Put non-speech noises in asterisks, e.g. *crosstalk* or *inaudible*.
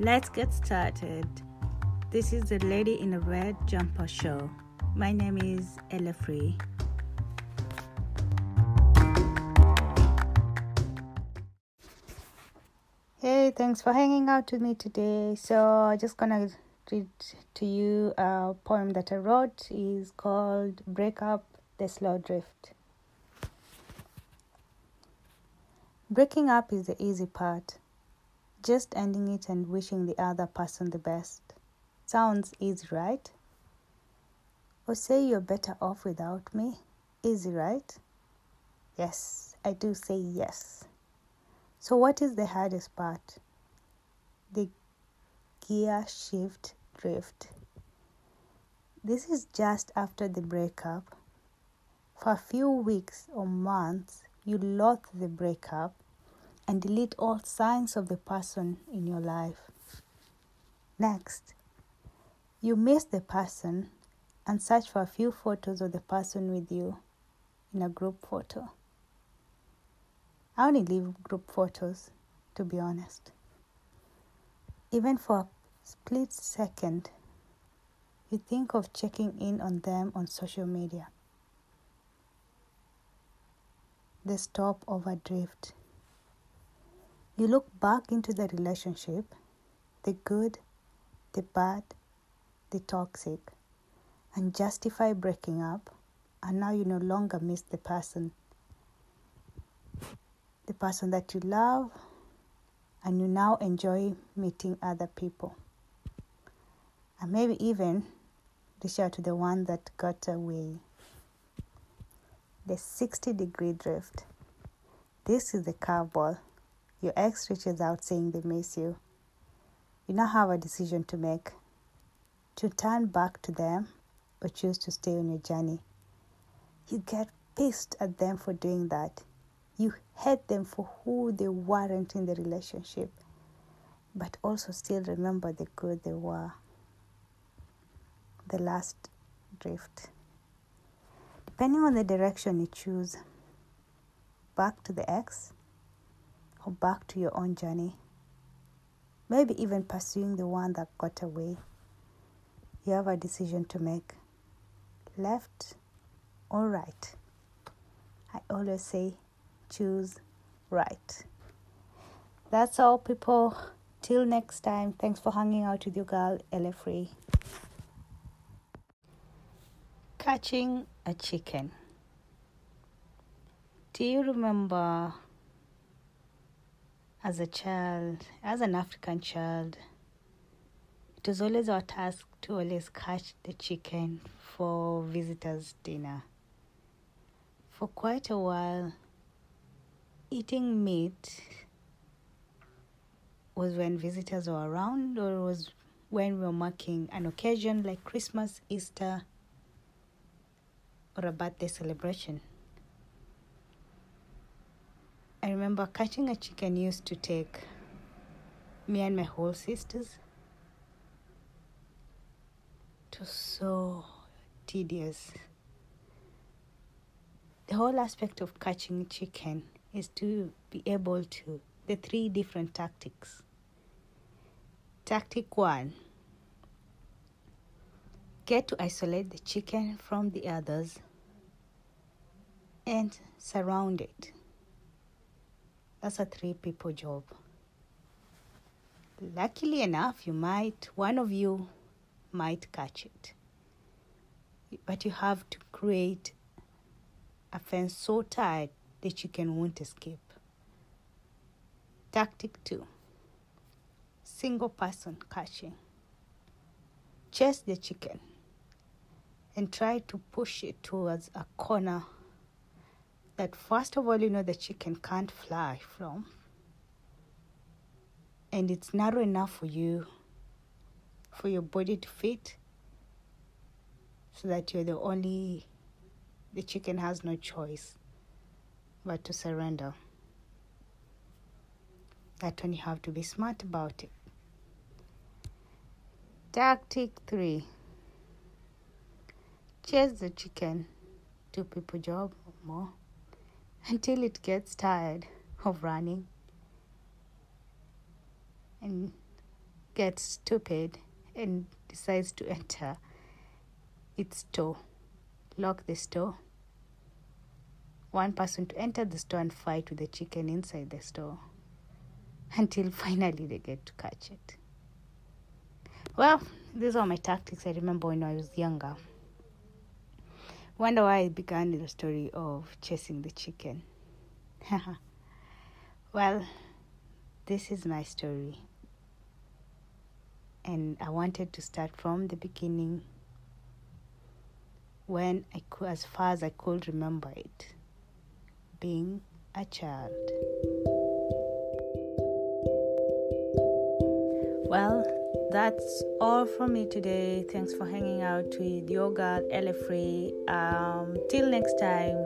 Let's get started. This is the Lady in a Red Jumper Show. My name is Ella Free. Hey, thanks for hanging out with me today. So, I'm just gonna read to you a poem that I wrote. is called "Break Up the Slow Drift." Breaking up is the easy part. Just ending it and wishing the other person the best. Sounds easy, right? Or say you're better off without me. Easy, right? Yes, I do say yes. So, what is the hardest part? The gear shift drift. This is just after the breakup. For a few weeks or months, you loathe the breakup and delete all signs of the person in your life. Next, you miss the person and search for a few photos of the person with you in a group photo. I only leave group photos, to be honest. Even for a split second, you think of checking in on them on social media. The stop over drift. You look back into the relationship, the good, the bad, the toxic, and justify breaking up, and now you no longer miss the person the person that you love, and you now enjoy meeting other people. And maybe even reach out to the one that got away. The 60 degree drift. This is the curveball. Your ex reaches out saying they miss you. You now have a decision to make to turn back to them or choose to stay on your journey. You get pissed at them for doing that. You hate them for who they weren't in the relationship, but also still remember the good they were. The last drift. Depending on the direction you choose, back to the ex or back to your own journey, maybe even pursuing the one that got away, you have a decision to make left or right. I always say choose right. That's all, people. Till next time, thanks for hanging out with your girl, Ella Free. Catching a chicken. Do you remember as a child, as an African child, it was always our task to always catch the chicken for visitors' dinner. For quite a while, eating meat was when visitors were around or was when we were marking an occasion like Christmas, Easter, or a birthday celebration. I remember catching a chicken used to take me and my whole sisters. Was so tedious. The whole aspect of catching chicken is to be able to the three different tactics. Tactic one get to isolate the chicken from the others and surround it. That's a three people job. Luckily enough, you might, one of you might catch it. But you have to create a fence so tight the chicken won't escape. Tactic 2 Single person catching. Chase the chicken and try to push it towards a corner that, first of all, you know the chicken can't fly from. And it's narrow enough for you, for your body to fit, so that you're the only, the chicken has no choice but to surrender. That one you have to be smart about it. Tactic 3 Chase the chicken, two people job more, until it gets tired of running and gets stupid and decides to enter its store, lock the store. One person to enter the store and fight with the chicken inside the store until finally they get to catch it. Well, these are my tactics I remember when I was younger. Wonder why I began the story of chasing the chicken. *laughs* well, this is my story. And I wanted to start from the beginning when I could, as far as I could remember it, being a child. Well, that's all from me today. Thanks for hanging out with your girl Free. Um, till next time.